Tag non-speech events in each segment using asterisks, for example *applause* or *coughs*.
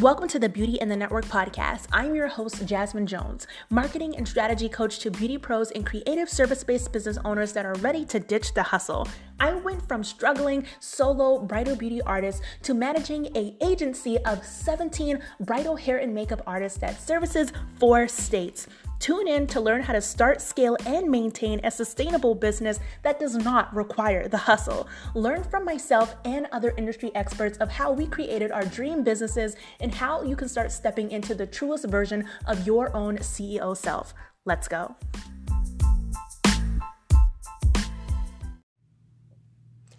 Welcome to the Beauty in the Network podcast. I'm your host, Jasmine Jones, marketing and strategy coach to beauty pros and creative service based business owners that are ready to ditch the hustle. I went from struggling solo bridal beauty artist to managing a agency of 17 bridal hair and makeup artists that services four states. Tune in to learn how to start, scale, and maintain a sustainable business that does not require the hustle. Learn from myself and other industry experts of how we created our dream businesses and how you can start stepping into the truest version of your own CEO self. Let's go.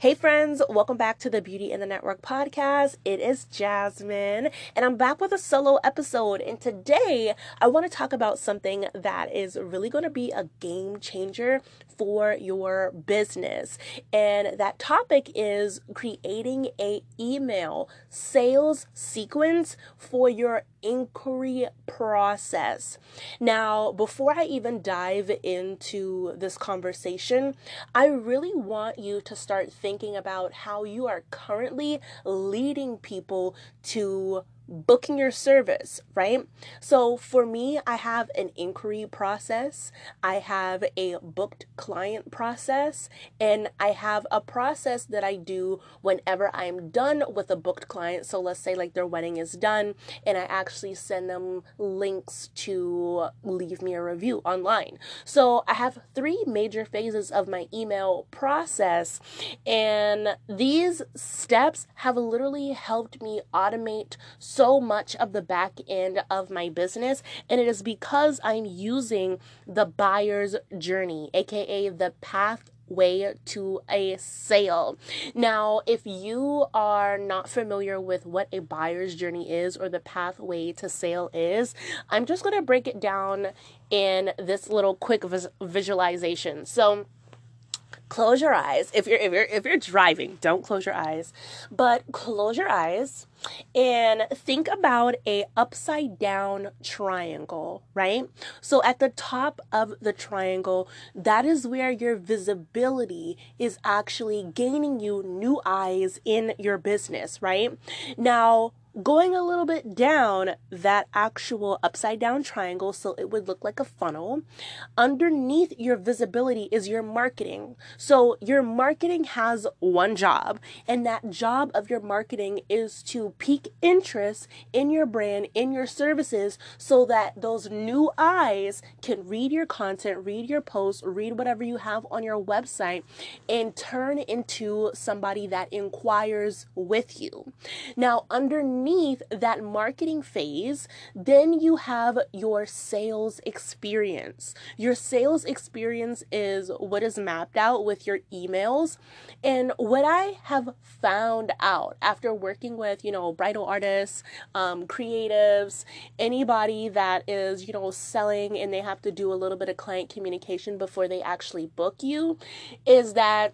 Hey, friends, welcome back to the Beauty in the Network podcast. It is Jasmine, and I'm back with a solo episode. And today, I want to talk about something that is really going to be a game changer for your business. And that topic is creating a email sales sequence for your inquiry process. Now, before I even dive into this conversation, I really want you to start thinking about how you are currently leading people to booking your service, right? So for me, I have an inquiry process, I have a booked client process, and I have a process that I do whenever I'm done with a booked client. So let's say like their wedding is done, and I actually send them links to leave me a review online. So I have three major phases of my email process, and these steps have literally helped me automate so so much of the back end of my business, and it is because I'm using the buyer's journey, aka the path way to a sale. Now, if you are not familiar with what a buyer's journey is or the pathway to sale is, I'm just going to break it down in this little quick vis- visualization. So, close your eyes. If you're if you're if you're driving don't close your eyes but close your eyes and think about a upside down triangle right? So at the top of the triangle that is where your visibility is actually gaining you new eyes in your business right? Now going a little bit down that actual upside down triangle so it would look like a funnel. Underneath your visibility is your marketing. So your marketing has one job, and that job of your marketing is to pique interest in your brand, in your services, so that those new eyes can read your content, read your posts, read whatever you have on your website, and turn into somebody that inquires with you. Now, underneath underneath that marketing phase, then you have your sales experience. Your sales experience is what is mapped out with your emails. And what I have found out after working with, you know, bridal artists, um, creatives, anybody that is, you know, selling and they have to do a little bit of client communication before they actually book you is that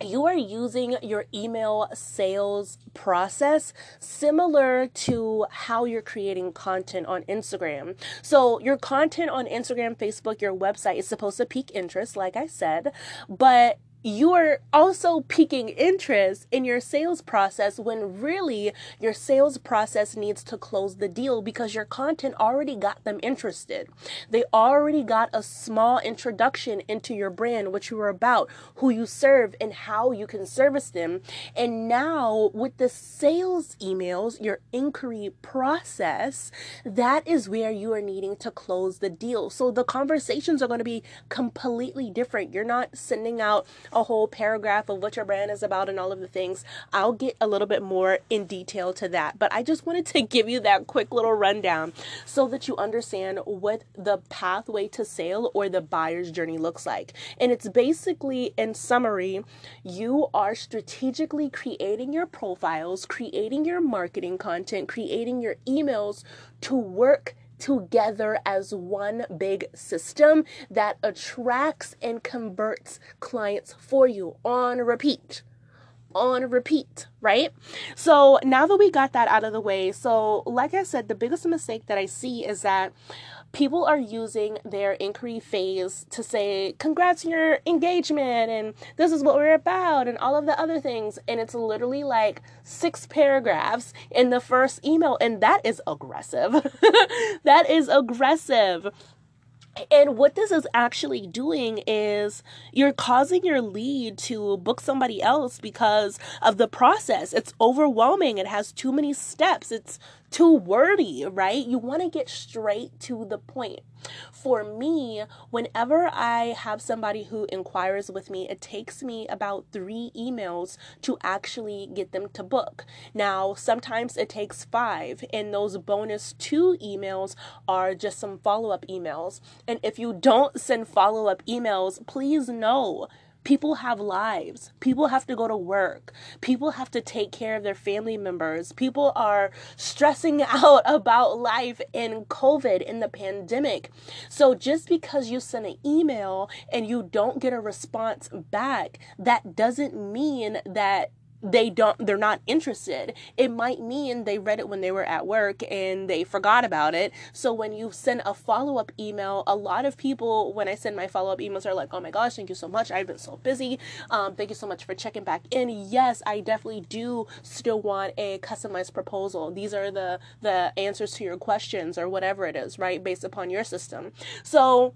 you are using your email sales process similar to how you're creating content on Instagram. So, your content on Instagram, Facebook, your website is supposed to pique interest, like I said, but you are also piquing interest in your sales process when really your sales process needs to close the deal because your content already got them interested. They already got a small introduction into your brand, what you are about, who you serve, and how you can service them. And now, with the sales emails, your inquiry process, that is where you are needing to close the deal. So the conversations are going to be completely different. You're not sending out a whole paragraph of what your brand is about and all of the things. I'll get a little bit more in detail to that, but I just wanted to give you that quick little rundown so that you understand what the pathway to sale or the buyer's journey looks like. And it's basically, in summary, you are strategically creating your profiles, creating your marketing content, creating your emails to work together as one big system that attracts and converts clients for you on repeat on repeat, right? So now that we got that out of the way, so like I said, the biggest mistake that I see is that people are using their inquiry phase to say, Congrats on your engagement, and this is what we're about, and all of the other things. And it's literally like six paragraphs in the first email, and that is aggressive. *laughs* that is aggressive. And what this is actually doing is you're causing your lead to book somebody else because of the process. It's overwhelming. It has too many steps. It's too wordy, right? You want to get straight to the point. For me, whenever I have somebody who inquires with me, it takes me about three emails to actually get them to book. Now, sometimes it takes five, and those bonus two emails are just some follow up emails. And if you don't send follow up emails, please know People have lives. People have to go to work. People have to take care of their family members. People are stressing *laughs* out about life in COVID, in the pandemic. So just because you send an email and you don't get a response back, that doesn't mean that they don't they're not interested. It might mean they read it when they were at work and they forgot about it. So when you send a follow-up email a lot of people when i send my follow-up emails are like oh my gosh thank you so much. I've been so busy. Um, thank you so much for checking back in. Yes i definitely do still want a customized proposal. These are the the answers to your questions or whatever it is right based upon your system. So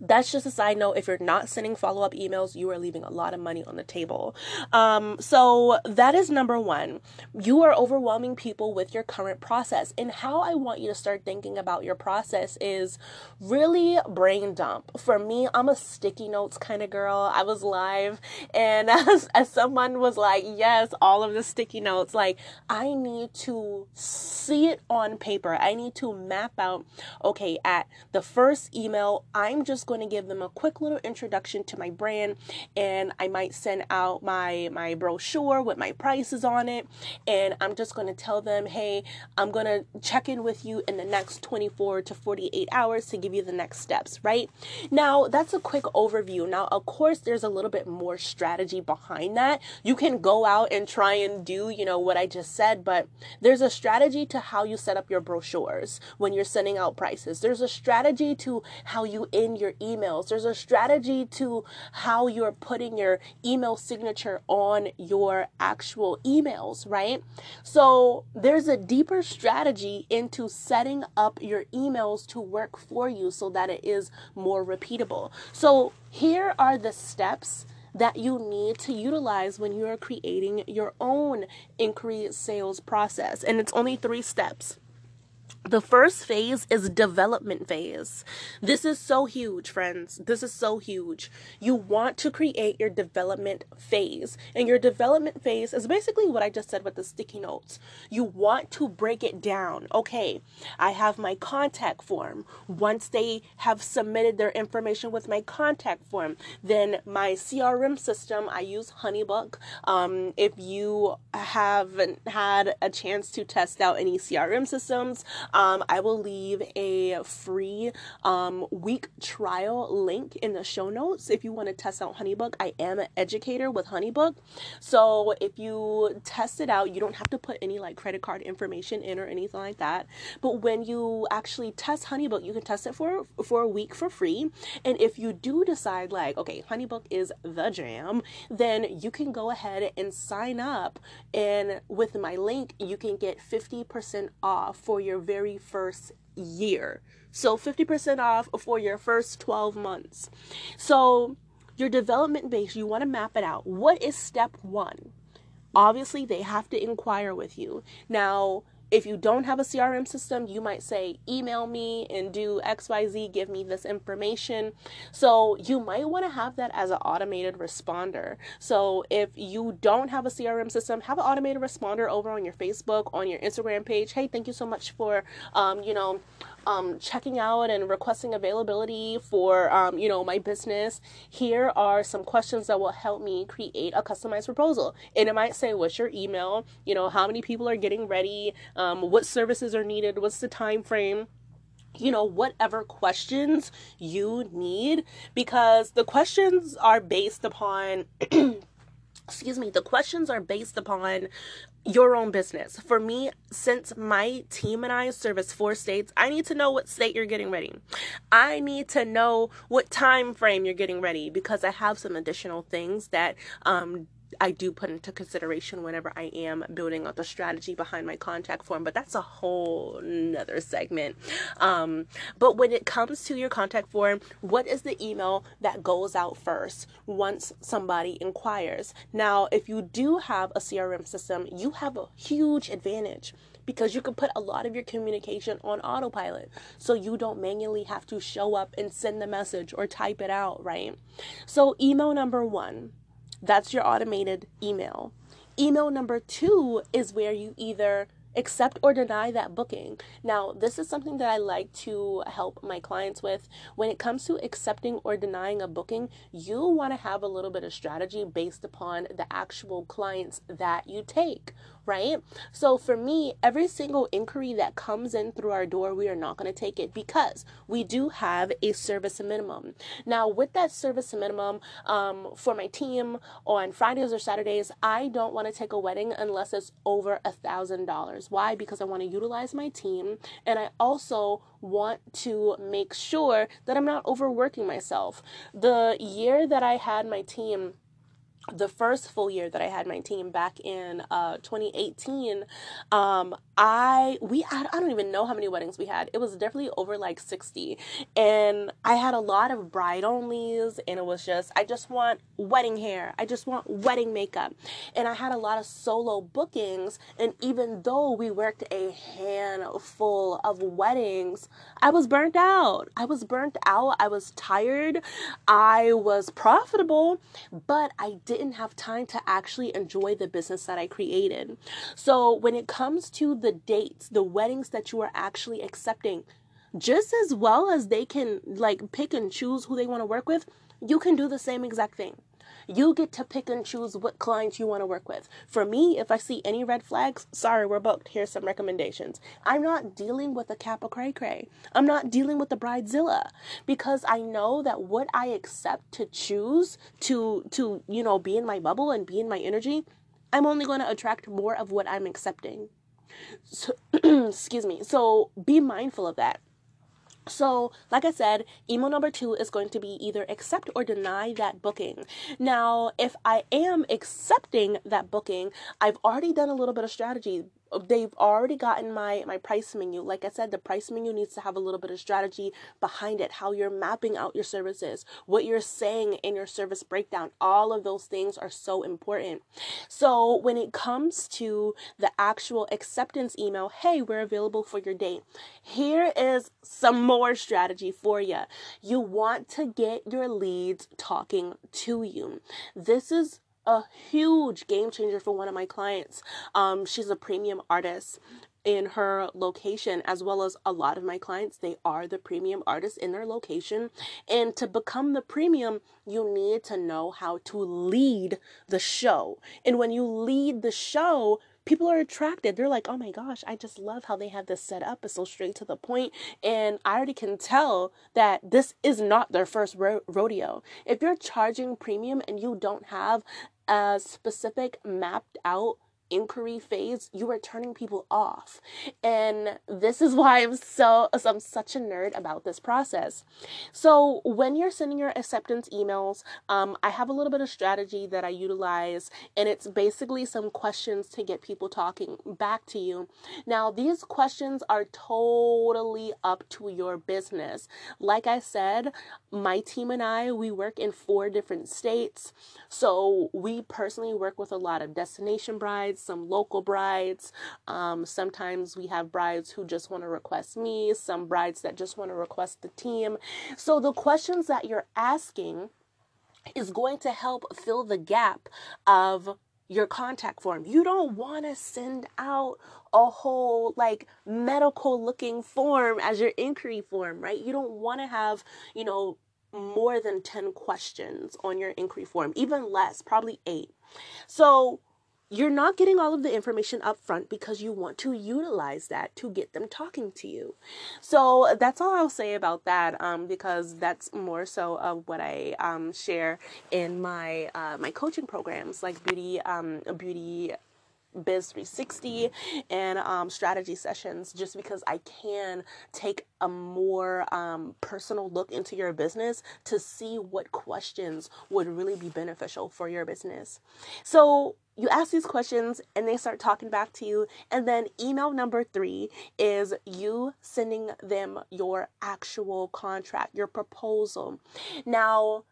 that's just a side note. If you're not sending follow up emails, you are leaving a lot of money on the table. Um, so that is number one. You are overwhelming people with your current process. And how I want you to start thinking about your process is really brain dump. For me, I'm a sticky notes kind of girl. I was live, and *laughs* as, as someone was like, Yes, all of the sticky notes, like, I need to see it on paper. I need to map out, okay, at the first email, I'm just going to give them a quick little introduction to my brand and I might send out my my brochure with my prices on it and I'm just going to tell them, "Hey, I'm going to check in with you in the next 24 to 48 hours to give you the next steps," right? Now, that's a quick overview. Now, of course, there's a little bit more strategy behind that. You can go out and try and do, you know, what I just said, but there's a strategy to how you set up your brochures when you're sending out prices. There's a strategy to how you in your emails. There's a strategy to how you're putting your email signature on your actual emails, right? So there's a deeper strategy into setting up your emails to work for you so that it is more repeatable. So here are the steps that you need to utilize when you are creating your own inquiry sales process. And it's only three steps. The first phase is development phase. This is so huge, friends. This is so huge. You want to create your development phase. And your development phase is basically what I just said with the sticky notes. You want to break it down. Okay, I have my contact form. Once they have submitted their information with my contact form, then my CRM system, I use Honeybook. Um, if you haven't had a chance to test out any CRM systems, um, I will leave a free um, week trial link in the show notes if you want to test out Honeybook. I am an educator with Honeybook. So if you test it out, you don't have to put any like credit card information in or anything like that. But when you actually test Honeybook, you can test it for for a week for free. And if you do decide like, okay, Honeybook is the jam, then you can go ahead and sign up and with my link, you can get 50% off for your very very first year. So 50% off for your first 12 months. So your development base, you want to map it out. What is step one? Obviously, they have to inquire with you. Now, if you don't have a CRM system, you might say, email me and do XYZ, give me this information. So you might want to have that as an automated responder. So if you don't have a CRM system, have an automated responder over on your Facebook, on your Instagram page. Hey, thank you so much for, um, you know, um, checking out and requesting availability for um, you know my business here are some questions that will help me create a customized proposal. And it might say what's your email? You know how many people are getting ready? Um, what services are needed? What's the time frame? You know, whatever questions you need because the questions are based upon *clears throat* excuse me, the questions are based upon your own business. For me, since my team and I service four states, I need to know what state you're getting ready. I need to know what time frame you're getting ready because I have some additional things that um I do put into consideration whenever I am building out the strategy behind my contact form, but that's a whole nother segment. Um, but when it comes to your contact form, what is the email that goes out first once somebody inquires? Now, if you do have a CRM system, you have a huge advantage because you can put a lot of your communication on autopilot so you don't manually have to show up and send the message or type it out, right? So, email number one that's your automated email. Email number two is where you either accept or deny that booking. Now, this is something that I like to help my clients with. When it comes to accepting or denying a booking, you want to have a little bit of strategy based upon the actual clients that you take, right? So for me, every single inquiry that comes in through our door, we are not going to take it because we do have a service minimum. Now, with that service minimum, um, for my team on Fridays or Saturdays, I don't want to take a wedding unless it's over a thousand dollars. Why? Because I want to utilize my team and I also want to make sure that I'm not overworking myself. The year that I had my team, the first full year that I had my team back in uh, 2018, um, I we had I don't even know how many weddings we had. It was definitely over like 60, and I had a lot of bride onlys, and it was just I just want wedding hair, I just want wedding makeup, and I had a lot of solo bookings. And even though we worked a handful of weddings, I was burnt out. I was burnt out. I was tired. I was profitable, but I didn't have time to actually enjoy the business that I created. So when it comes to the dates, the weddings that you are actually accepting, just as well as they can like pick and choose who they want to work with, you can do the same exact thing. You get to pick and choose what clients you want to work with. For me, if I see any red flags, sorry, we're booked. Here's some recommendations. I'm not dealing with a Kappa Cray Cray. I'm not dealing with the Bridezilla because I know that what I accept to choose to to you know be in my bubble and be in my energy, I'm only going to attract more of what I'm accepting. So, *clears throat* excuse me. So be mindful of that. So, like I said, email number two is going to be either accept or deny that booking. Now, if I am accepting that booking, I've already done a little bit of strategy they've already gotten my my price menu. Like i said the price menu needs to have a little bit of strategy behind it how you're mapping out your services what you're saying in your service breakdown. All of those things are so important. So when it comes to the actual acceptance email hey we're available for your date here is some more strategy for you you want to get your leads talking to you. This is a huge game changer for one of my clients. Um, she's a premium artist in her location as well as a lot of my clients they are the premium artists in their location and to become the premium you need to know how to lead the show and when you lead the show people are attracted. They're like, oh my gosh, I just love how they have this set up. It's so straight to the point. And I already can tell that this is not their first ro- rodeo. If you're charging premium and you don't have a specific mapped out inquiry phase, you are turning people off. And this is *laughs* why I'm so I'm such a nerd about this process. So when you're sending your acceptance emails, um, I have a little bit of strategy that I utilize, and it's basically some questions to get people talking back to you. Now, these questions are totally up to your business. Like I said, my team and I, we work in four different states. So we personally work with a lot of destination brides some local brides. Um, sometimes we have brides who just want to request me, some brides that just want to request the team. So the questions that you're asking is going to help fill the gap of your contact form. You don't want to send out a whole like medical looking form as your inquiry form, right? You don't want to have, you know, more than 10 questions on your inquiry form, even less, probably 8. So, you're not getting all of the information up front because you want to utilize that to get them talking to you. So that's all I'll say about that um, because that's more so of what I um, share in my uh, my coaching programs like beauty um, beauty Biz 360 and um, strategy sessions just because I can take a more um, personal look into your business to see what questions would really be beneficial for your business. So, you ask these questions and they start talking back to you. And then, email number three is you sending them your actual contract, your proposal. Now,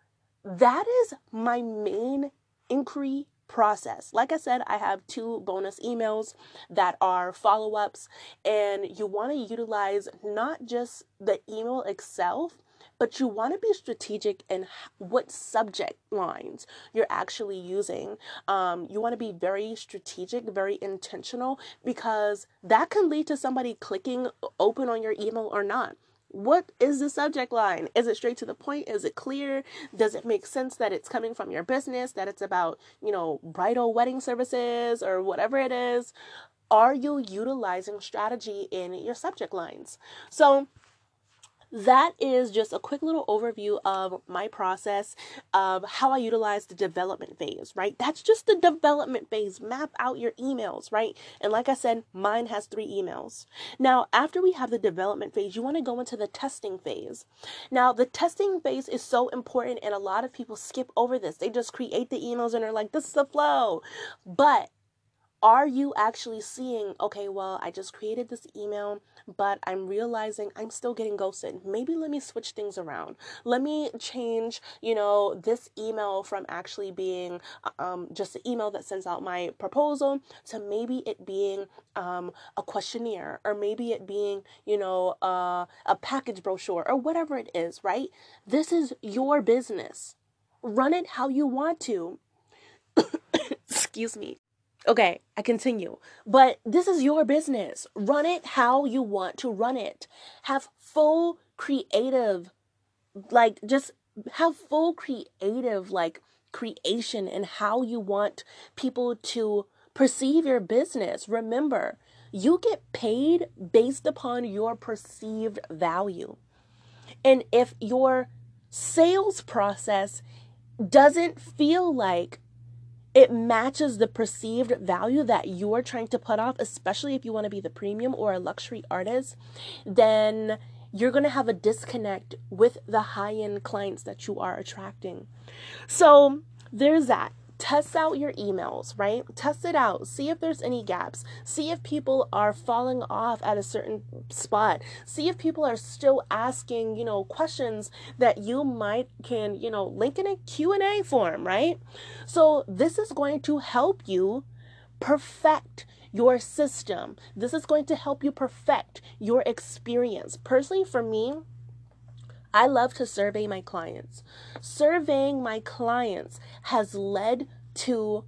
that is my main inquiry process. Like I said, I have two bonus emails that are follow ups, and you want to utilize not just the email itself, but you want to be strategic in what subject lines you're actually using. Um, you want to be very strategic, very intentional, because that can lead to somebody clicking open on your email or not. What is the subject line? Is it straight to the point? Is it clear? Does it make sense that it's coming from your business, that it's about, you know, bridal wedding services or whatever it is? Are you utilizing strategy in your subject lines? So, that is just a quick little overview of my process of how I utilize the development phase, right? That's just the development phase. Map out your emails, right? And like I said, mine has three emails. Now, after we have the development phase, you want to go into the testing phase. Now, the testing phase is so important, and a lot of people skip over this. They just create the emails and are like, this is the flow. But are you actually seeing, okay, well, I just created this email, but I'm realizing I'm still getting ghosted. Maybe let me switch things around. Let me change, you know, this email from actually being um, just an email that sends out my proposal to maybe it being um, a questionnaire or maybe it being, you know, uh, a package brochure or whatever it is, right? This is your business. Run it how you want to. *coughs* Excuse me. Okay, I continue. But this is your business. Run it how you want to run it. Have full creative, like, just have full creative, like, creation and how you want people to perceive your business. Remember, you get paid based upon your perceived value. And if your sales process doesn't feel like it matches the perceived value that you're trying to put off, especially if you want to be the premium or a luxury artist, then you're going to have a disconnect with the high end clients that you are attracting. So there's that test out your emails, right? Test it out. See if there's any gaps. See if people are falling off at a certain spot. See if people are still asking, you know, questions that you might can, you know, link in a Q&A form, right? So this is going to help you perfect your system. This is going to help you perfect your experience. Personally for me, I love to survey my clients. Surveying my clients has led to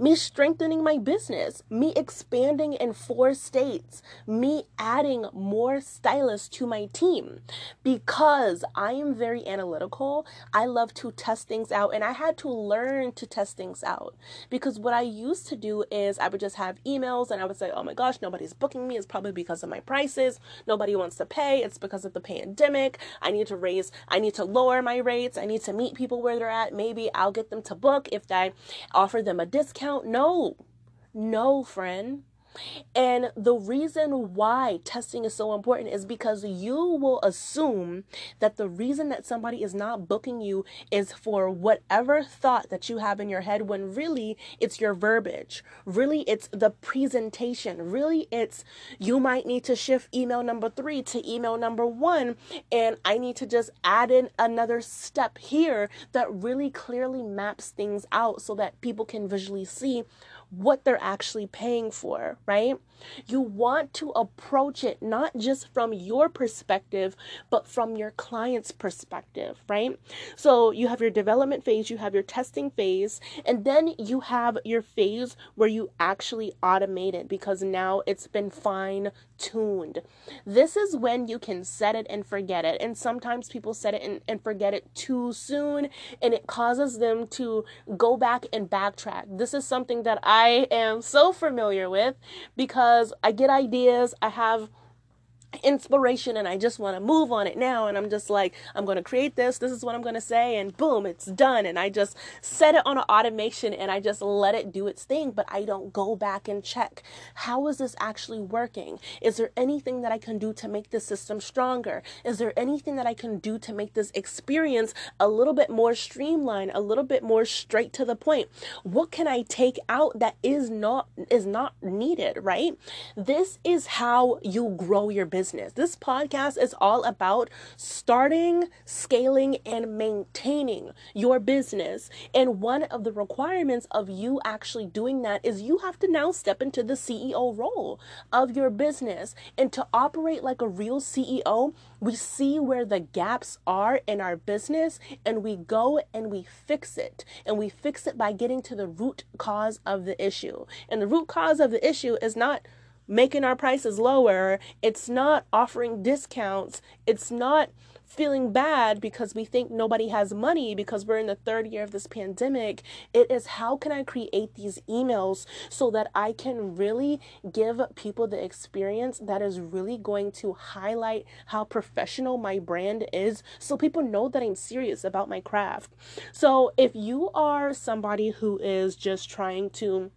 me strengthening my business, me expanding in four states, me adding more stylists to my team because I am very analytical. I love to test things out and I had to learn to test things out because what I used to do is I would just have emails and I would say, oh my gosh, nobody's booking me. It's probably because of my prices. Nobody wants to pay. It's because of the pandemic. I need to raise, I need to lower my rates. I need to meet people where they're at. Maybe I'll get them to book if I offer them a discount no, no, friend. And the reason why testing is so important is because you will assume that the reason that somebody is not booking you is for whatever thought that you have in your head when really it's your verbiage. Really it's the presentation. Really it's you might need to shift email number 3 to email number 1 and I need to just add in another step here that really clearly maps things out so that people can visually see what they're actually paying for, right? You want to approach it not just from your perspective, but from your client's perspective, right? So you have your development phase, you have your testing phase, and then you have your phase where you actually automate it because now it's been fine tuned. This is when you can set it and forget it. And sometimes people set it and, and forget it too soon, and it causes them to go back and backtrack. This is something that I I am so familiar with because I get ideas, I have inspiration and I just want to move on it now and I'm just like I'm going to create this this is what I'm going to say and boom it's done. And I just set it on an automation and I just let it do its thing but I don't go back and check how is this actually working? Is there anything that I can do to make the system stronger? Is there anything that I can do to make this experience a little bit more streamlined a little bit more straight to the point? What can I take out that is not is not needed right? This is how you grow your business business. This podcast is all about starting, scaling, and maintaining your business. And one of the requirements of you actually doing that is you have to now step into the CEO role of your business. And to operate like a real CEO, we see where the gaps are in our business and we go and we fix it. And we fix it by getting to the root cause of the issue. And the root cause of the issue is not making our prices lower. It's not offering discounts. It's not feeling bad because we think nobody has money because we're in the third year of this pandemic. It is how can I create these emails so that I can really give people the experience that is really going to highlight how professional my brand is so people know that I'm serious about my craft. So if you are somebody who is just trying to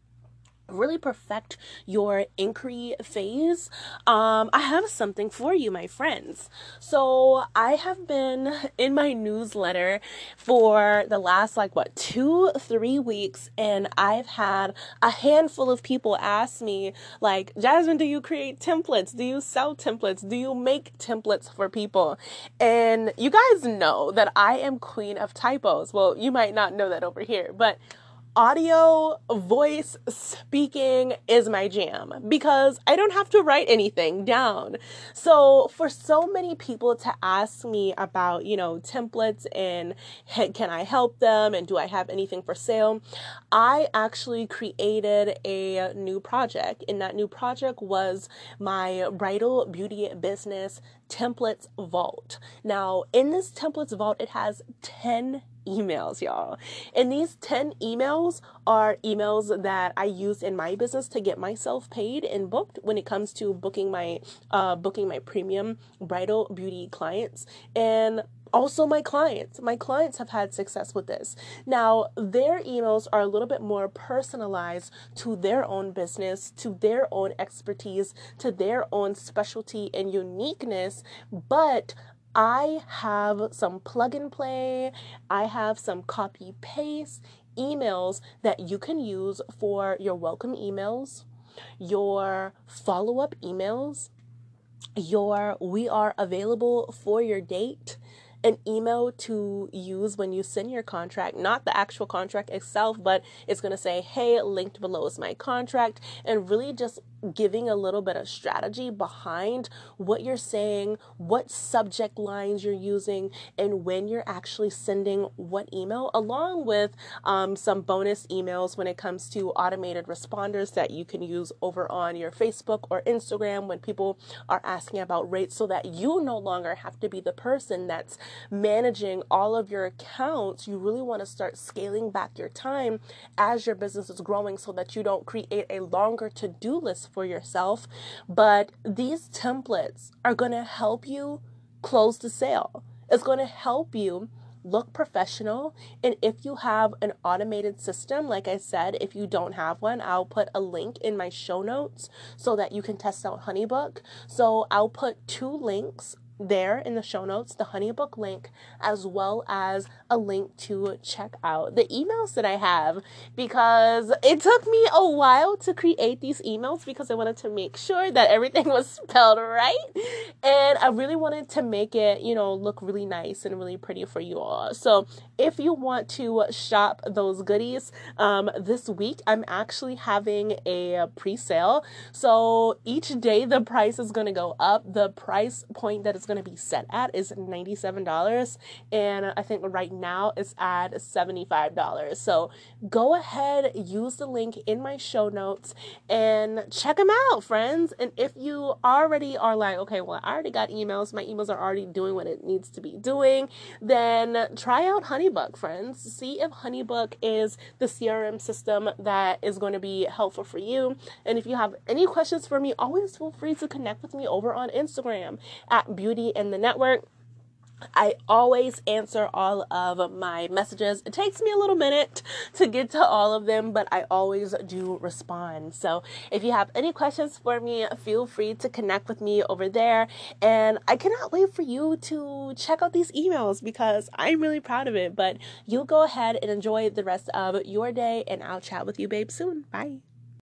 really perfect your inquiry phase, um, I have something for you, my friends. So, I have been in my newsletter for the last, like, what, two, three weeks, and I've had a handful of people ask me, like, Jasmine, do you create templates? Do you sell templates? Do you make templates for people? And you guys know that I am queen of typos. Well, you might not know that over here, but audio voice speaking is my jam because I don't have to write anything down. So for so many people to ask me about, you know, templates and can I help them and do I have anything for sale, I actually created a new project and that new project was my bridal beauty business templates vault. Now, in this templates vault, it has 10 emails, y'all. And these 10 emails are emails that I use in my business to get myself paid and booked when it comes to booking my uh booking my premium bridal beauty clients. And also my clients. My clients have had success with this. Now their emails are a little bit more personalized to their own business to their own expertise to their own specialty and uniqueness. But I have some plug and play, I have some copy paste emails that you can use for your welcome emails, your follow up emails, your we are available for your date an email to use when you send your contract, not the actual contract itself, but it's going to say, hey, linked below is my contract, and really just giving a little bit of strategy behind what you're saying, what subject lines you're using, and when you're actually sending what email, along with um, some bonus emails when it comes to automated responders that you can use over on your Facebook or Instagram when people are asking about rates so that you no longer have to be the person that's managing all of your accounts. You really want to start scaling back your time as your business is growing so that you don't create a longer to do list for yourself. But these templates are going to help you close the sale. It's going to help you look professional. And if you have an automated system, like I said, if you don't have one, I'll put a link in my show notes so that you can test out Honeybook. So I'll put two links there in the show notes the honeybook link as well as a link to check out the emails that i have because it took me a while to create these emails because i wanted to make sure that everything *laughs* was spelled right and i really wanted to make it you know look really nice and really pretty for you all. So if you want to shop those goodies um, this week i'm actually having a pre-sale so each day the price is going to go up the price point that it's going to be set at is $97 and I think right now it's at $75. So go ahead, use the link in my show notes and check them out, friends. And if you already are like, okay, well, I already got emails, my emails are already doing what it needs to be doing, then try out Honey HoneyBook, friends. See if HoneyBook is the CRM system that is going to be helpful for you. And if you have any questions for me, always feel free to connect with me over on Instagram at Beauty in the Network. I always answer all of my messages. It takes me a little minute *laughs* to get to all of them, but I always do respond. So if you have any questions for me, feel free to connect with me over there. And I cannot wait for you to check out these emails because I'm really proud of it. But you go ahead and enjoy the rest of your day, and I'll chat with you, babe, soon. Bye.